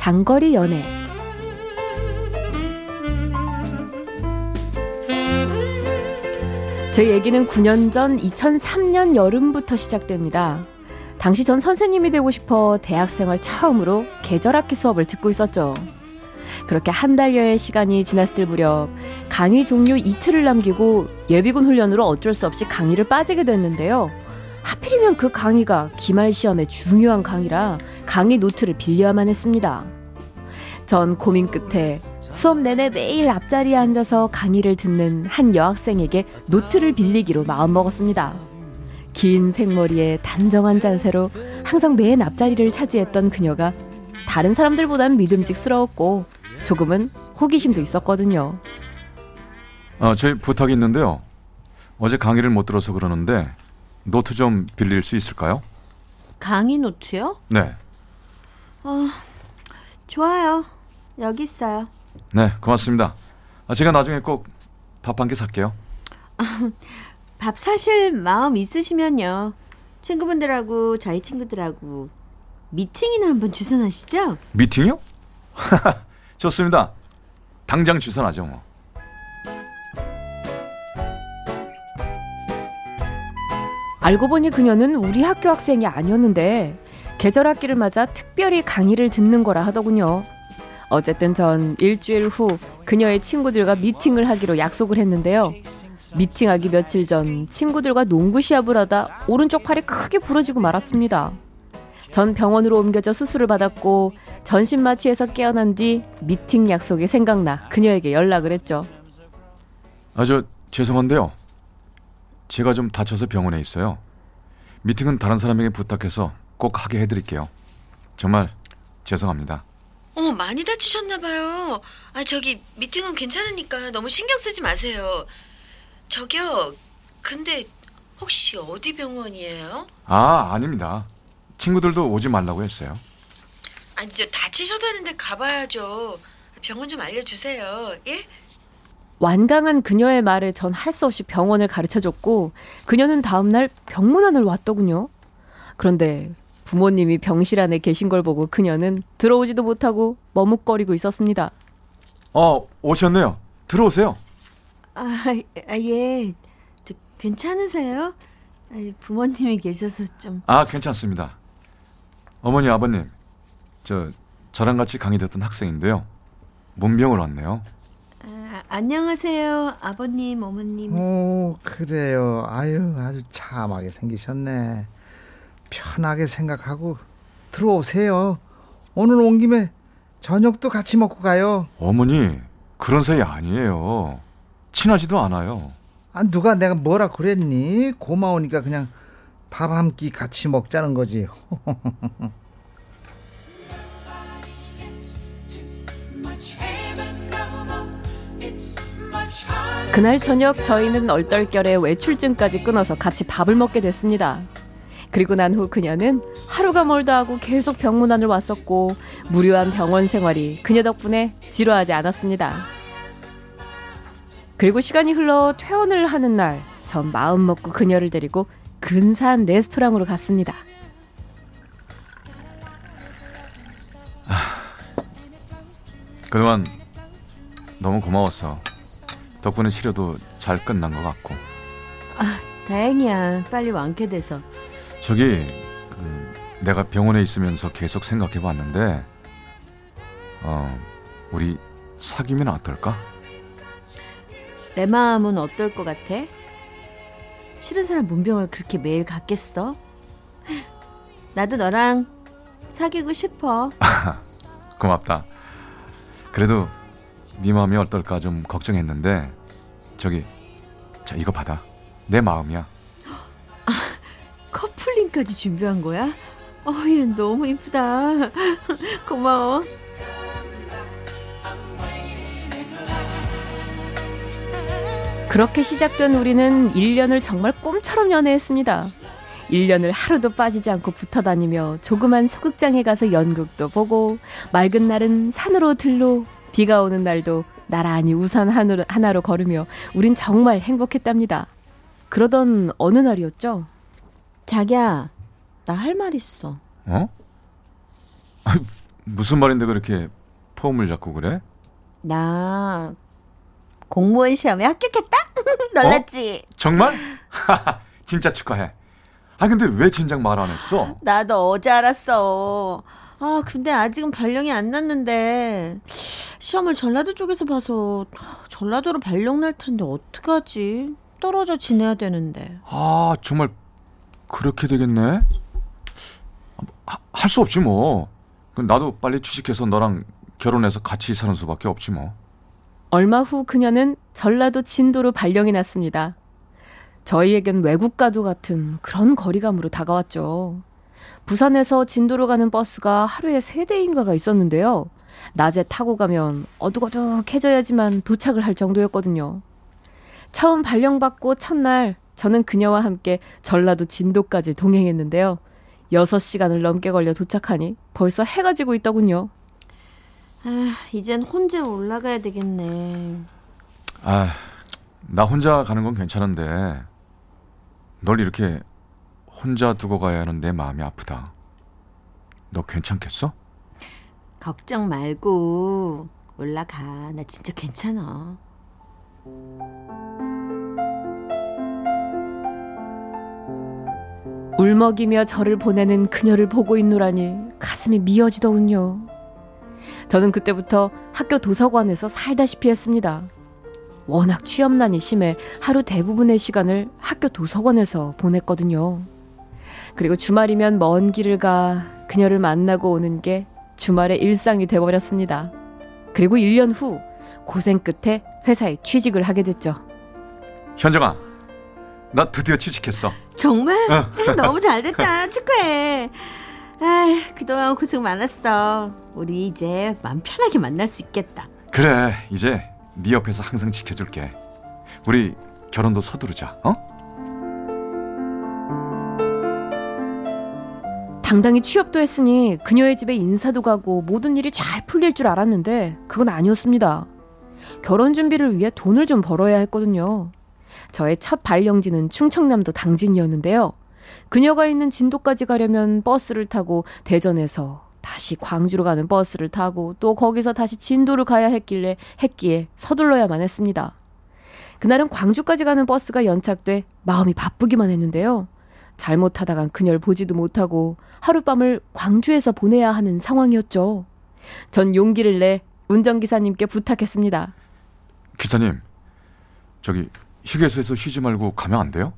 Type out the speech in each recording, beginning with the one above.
장거리 연애 제 얘기는 9년 전 2003년 여름부터 시작됩니다. 당시 전 선생님이 되고 싶어 대학생활 처음으로 계절학기 수업을 듣고 있었죠. 그렇게 한 달여의 시간이 지났을 무렵 강의 종료 이틀을 남기고 예비군 훈련으로 어쩔 수 없이 강의를 빠지게 됐는데요. 하필이면 그 강의가 기말 시험의 중요한 강의라 강의 노트를 빌려야만 했습니다. 전 고민 끝에 수업 내내 매일 앞자리에 앉아서 강의를 듣는 한 여학생에게 노트를 빌리기로 마음먹었습니다. 긴 생머리에 단정한 자세로 항상 맨 앞자리를 차지했던 그녀가 다른 사람들보단 믿음직스러웠고 조금은 호기심도 있었거든요. 아, 저희 부탁이 있는데요. 어제 강의를 못 들어서 그러는데 노트 좀 빌릴 수 있을까요? 강의 노트요? 네. 어, 좋아요. 여기 있어요. 네, 고맙습니다. 아, 제가 나중에 꼭 밥 한 끼 살게요. 밥 사실 마음 있으시면요. 친구분들하고 저희 친구들하고 미팅이나 한번 주선하시죠? 미팅이요? 좋습니다. 당장 주선하죠, 뭐. 알고 보니 그녀는 우리 학교 학생이 아니었는데 계절 학기를 맞아 특별히 강의를 듣는 거라 하더군요. 어쨌든 전 일주일 후 그녀의 친구들과 미팅을 하기로 약속을 했는데요. 미팅하기 며칠 전 친구들과 농구 시합을 하다 오른쪽 팔이 크게 부러지고 말았습니다. 전 병원으로 옮겨져 수술을 받았고 전신 마취에서 깨어난 뒤 미팅 약속이 생각나 그녀에게 연락을 했죠. 아, 저 죄송한데요. 제가 좀 다쳐서 병원에 있어요. 미팅은 다른 사람에게 부탁해서 꼭 하게 해드릴게요. 정말 죄송합니다. 어머, 많이 다치셨나 봐요. 아, 저기, 미팅은 괜찮으니까 너무 신경 쓰지 마세요. 저기요, 근데 혹시 어디 병원이에요? 아, 아닙니다. 친구들도 오지 말라고 했어요. 아니, 저 다치셨다는데 가봐야죠. 병원 좀 알려주세요. 예? 완강한 그녀의 말에 전 할 수 없이 병원을 가르쳐 줬고 그녀는 다음날 병문안을 왔더군요. 그런데 부모님이 병실 안에 계신 걸 보고 그녀는 들어오지도 못하고 머뭇거리고 있었습니다. 어, 오셨네요. 들어오세요. 아, 아 예. 저, 괜찮으세요? 아, 부모님이 계셔서 좀. 아, 괜찮습니다. 어머니, 아버님. 저, 저랑 같이 강의 듣던 학생인데요. 문병을 왔네요. 아, 안녕하세요. 아버님, 어머님. 오, 그래요. 아유, 아주 참하게 생기셨네. 편하게 생각하고 들어오세요. 오늘 온 김에 저녁도 같이 먹고 가요. 어머니, 그런 사이 아니에요. 친하지도 않아요. 아, 누가 내가 뭐라 그랬니? 고마우니까 그냥 밥 한 끼 같이 먹자는 거지. 그날 저녁 저희는 얼떨결에 외출증까지 끊어서 같이 밥을 먹게 됐습니다. 그리고 난 후 그녀는 하루가 멀다 하고 계속 병문안을 왔었고 무료한 병원 생활이 그녀 덕분에 지루하지 않았습니다. 그리고 시간이 흘러 퇴원을 하는 날, 전 마음 먹고 그녀를 데리고 근사한 레스토랑으로 갔습니다. 그동안 너무 고마웠어. 덕분에 치료도 잘 끝난 것 같고. 아, 다행이야. 빨리 완쾌돼서. 저기 그 내가 병원에 있으면서 계속 생각해 봤는데 어 우리 사귀면 어떨까? 내 마음은 어떨 것 같아? 싫은 사람 문병을 그렇게 매일 갔겠어? 나도 너랑 사귀고 싶어. 고맙다. 그래도 네 마음이 어떨까 좀 걱정했는데 저기 자 이거 받아. 내 마음이야. 아, 커플링까지 준비한 거야? 어얘 너무 이쁘다. 고마워. 그렇게 시작된 우리는 1년을 정말 꿈처럼 연애했습니다. 1년을 하루도 빠지지 않고 붙어 다니며 조그만 소극장에 가서 연극도 보고 맑은 날은 산으로 들로 비가 오는 날도 나란히 우산 하나로, 하나로 걸으며 우린 정말 행복했답니다. 그러던 어느 날이었죠. 자기야, 나 할 말 있어. 어? 아, 무슨 말인데 그렇게 폼을 잡고 그래? 나 공무원 시험에 합격했다? 놀랐지? 어? 정말? 진짜 축하해. 아 근데 왜 진작 말 안 했어? 나도 어제 알았어. 아 근데 아직은 발령이 안 났는데 시험을 전라도 쪽에서 봐서 전라도로 발령 날 텐데 어떡하지? 떨어져 지내야 되는데. 아 정말 그렇게 되겠네. 할 수 없지 뭐. 나도 빨리 취직해서 너랑 결혼해서 같이 사는 수밖에 없지 뭐. 얼마 후 그녀는 전라도 진도로 발령이 났습니다. 저희에겐 외국과도 같은 그런 거리감으로 다가왔죠. 부산에서 진도로 가는 버스가 하루에 세 대인가가 있었는데요. 낮에 타고 가면 어둑어둑해져야지만 도착을 할 정도였거든요. 처음 발령받고 첫날 저는 그녀와 함께 전라도 진도까지 동행했는데요. 6시간을 넘게 걸려 도착하니 벌써 해가 지고 있더군요. 아, 이젠 혼자 올라가야 되겠네. 아, 나 혼자 가는 건 괜찮은데 널 이렇게 혼자 두고 가야 하는 내 마음이 아프다. 너 괜찮겠어? 걱정 말고 올라가. 나 진짜 괜찮아. 울먹이며 저를 보내는 그녀를 보고 있노라니 가슴이 미어지더군요. 저는 그때부터 학교 도서관에서 살다시피 했습니다. 워낙 취업난이 심해 하루 대부분의 시간을 학교 도서관에서 보냈거든요. 그리고 주말이면 먼 길을 가 그녀를 만나고 오는 게 주말의 일상이 돼버렸습니다. 그리고 1년 후 고생 끝에 회사에 취직을 하게 됐죠. 현정아, 나 드디어 취직했어. 정말? 어. 너무 잘 됐다. 축하해. 아, 그동안 고생 많았어. 우리 이제 마음 편하게 만날 수 있겠다. 그래, 이제 네 옆에서 항상 지켜줄게. 우리 결혼도 서두르자. 어? 당당히 취업도 했으니 그녀의 집에 인사도 가고 모든 일이 잘 풀릴 줄 알았는데 그건 아니었습니다. 결혼 준비를 위해 돈을 좀 벌어야 했거든요. 저의 첫 발령지는 충청남도 당진이었는데요. 그녀가 있는 진도까지 가려면 버스를 타고 대전에서 다시 광주로 가는 버스를 타고 또 거기서 다시 진도를 가야 했길래 했기에 서둘러야만 했습니다. 그날은 광주까지 가는 버스가 연착돼 마음이 바쁘기만 했는데요. 잘못하다간 그녀를 보지도 못하고 하룻밤을 광주에서 보내야 하는 상황이었죠. 전 용기를 내 운전기사님께 부탁했습니다. 기사님, 저기 휴게소에서 쉬지 말고 가면 안 돼요?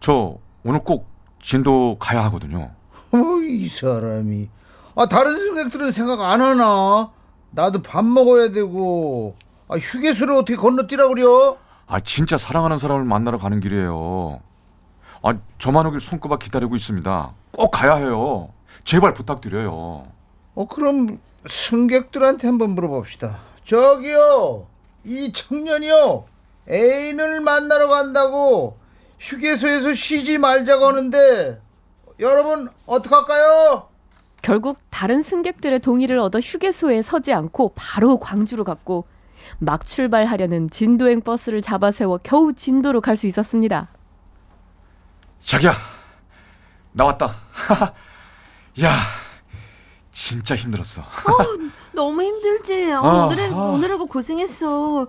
저 오늘 꼭 진도 가야 하거든요. 어, 이 사람이. 아, 다른 승객들은 생각 안 하나? 나도 밥 먹어야 되고. 아, 휴게소를 어떻게 건너뛰라 그려? 아, 진짜 사랑하는 사람을 만나러 가는 길이에요. 아, 저만 오길 손꼽아 기다리고 있습니다. 꼭 가야 해요. 제발 부탁드려요. 어, 그럼 승객들한테 한번 물어봅시다. 저기요, 이 청년이요, 애인을 만나러 간다고 휴게소에서 쉬지 말자고 하는데 여러분 어떡할까요? 결국 다른 승객들의 동의를 얻어 휴게소에 서지 않고 바로 광주로 갔고 막 출발하려는 진도행 버스를 잡아 세워 겨우 진도로 갈 수 있었습니다. 자기야, 나왔다. 야, 진짜 힘들었어. 어, 너무 힘들지. 어, 어, 오늘은 어. 오늘하고 고생했어.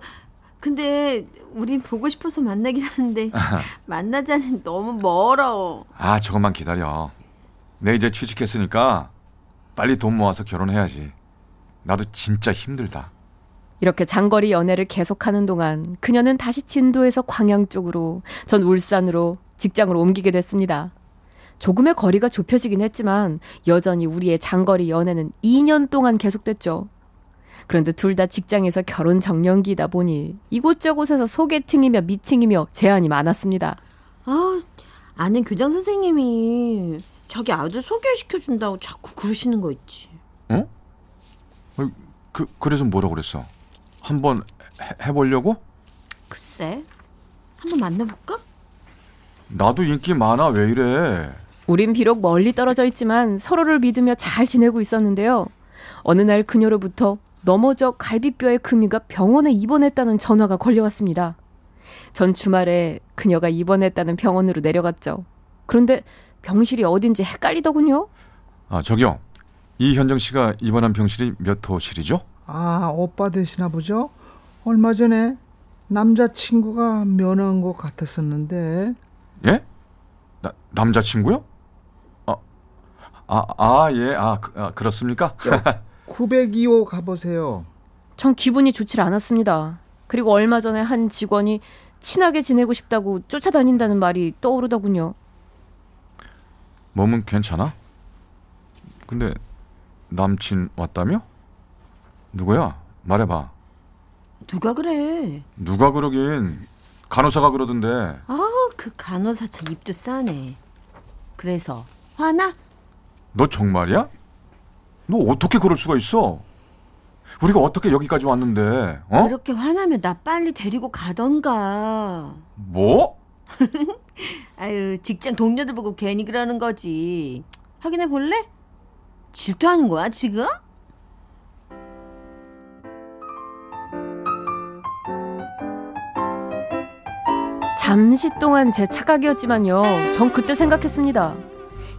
근데 우린 보고 싶어서 만나긴 하는데 만나자니 너무 멀어. 아, 조금만 기다려. 내 이제 취직했으니까 빨리 돈 모아서 결혼해야지. 나도 진짜 힘들다. 이렇게 장거리 연애를 계속하는 동안 그녀는 다시 진도에서 광양 쪽으로, 전 울산으로 직장을 옮기게 됐습니다. 조금의 거리가 좁혀지긴 했지만 여전히 우리의 장거리 연애는 2년 동안 계속됐죠. 그런데 둘 다 직장에서 결혼 정년기다 보니 이곳저곳에서 소개팅이며 미팅이며 제안이 많았습니다. 아, 아는 교장 선생님이 자기 아들 소개시켜 준다고 자꾸 그러시는 거 있지. 어? 그 그래서 뭐라 그랬어? 한번 해, 해보려고? 글쎄, 한번 만나볼까? 나도 인기 많아. 왜 이래? 우린 비록 멀리 떨어져 있지만 서로를 믿으며 잘 지내고 있었는데요. 어느 날 그녀로부터 넘어져 갈비뼈에 금이가 병원에 입원했다는 전화가 걸려왔습니다. 전 주말에 그녀가 입원했다는 병원으로 내려갔죠. 그런데 병실이 어딘지 헷갈리더군요. 아, 저기요. 이현정 씨가 입원한 병실이 몇 호실이죠? 아 오빠 되시나 보죠? 얼마 전에 남자친구가 면허한 것 같았었는데 예? 나, 남자친구요? 아, 아, 아 예. 아, 그, 아 그렇습니까? 902호 가보세요. 전 기분이 좋질 않았습니다. 그리고 얼마 전에 한 직원이 친하게 지내고 싶다고 쫓아다닌다는 말이 떠오르더군요. 몸은 괜찮아? 근데 남친 왔다며? 누구야? 말해봐. 누가 그래? 누가 그러긴 간호사가 그러던데. 아, 그 간호사 참 입도 싸네. 그래서 화나? 너 정말이야? 너 어떻게 그럴 수가 있어? 우리가 어떻게 여기까지 왔는데? 어? 그렇게 화나면 나 빨리 데리고 가던가. 뭐? 아유, 직장 동료들 보고 괜히 그러는 거지. 확인해 볼래? 질투하는 거야, 지금? 잠시 동안 제 착각이었지만요. 전 그때 생각했습니다.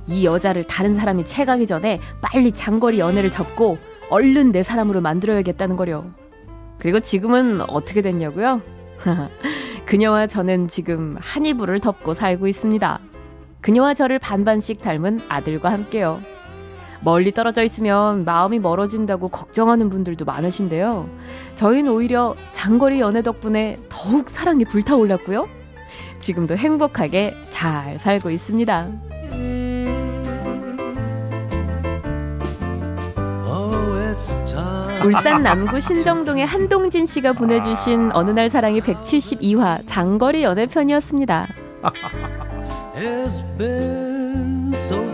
이 여자를 다른 사람이 채가기 전에 빨리 장거리 연애를 접고 얼른 내 사람으로 만들어야겠다는 거려. 그리고 지금은 어떻게 됐냐고요? 그녀와 저는 지금 한 이불을 덮고 살고 있습니다. 그녀와 저를 반반씩 닮은 아들과 함께요. 멀리 떨어져 있으면 마음이 멀어진다고 걱정하는 분들도 많으신데요. 저희는 오히려 장거리 연애 덕분에 더욱 사랑이 불타올랐고요. 지금도 행복하게 잘 살고 있습니다. 울산 남구 신정동의 한동진 씨가 보내주신 어느 날 사랑이 172화 장거리 연애 편이었습니다. has been so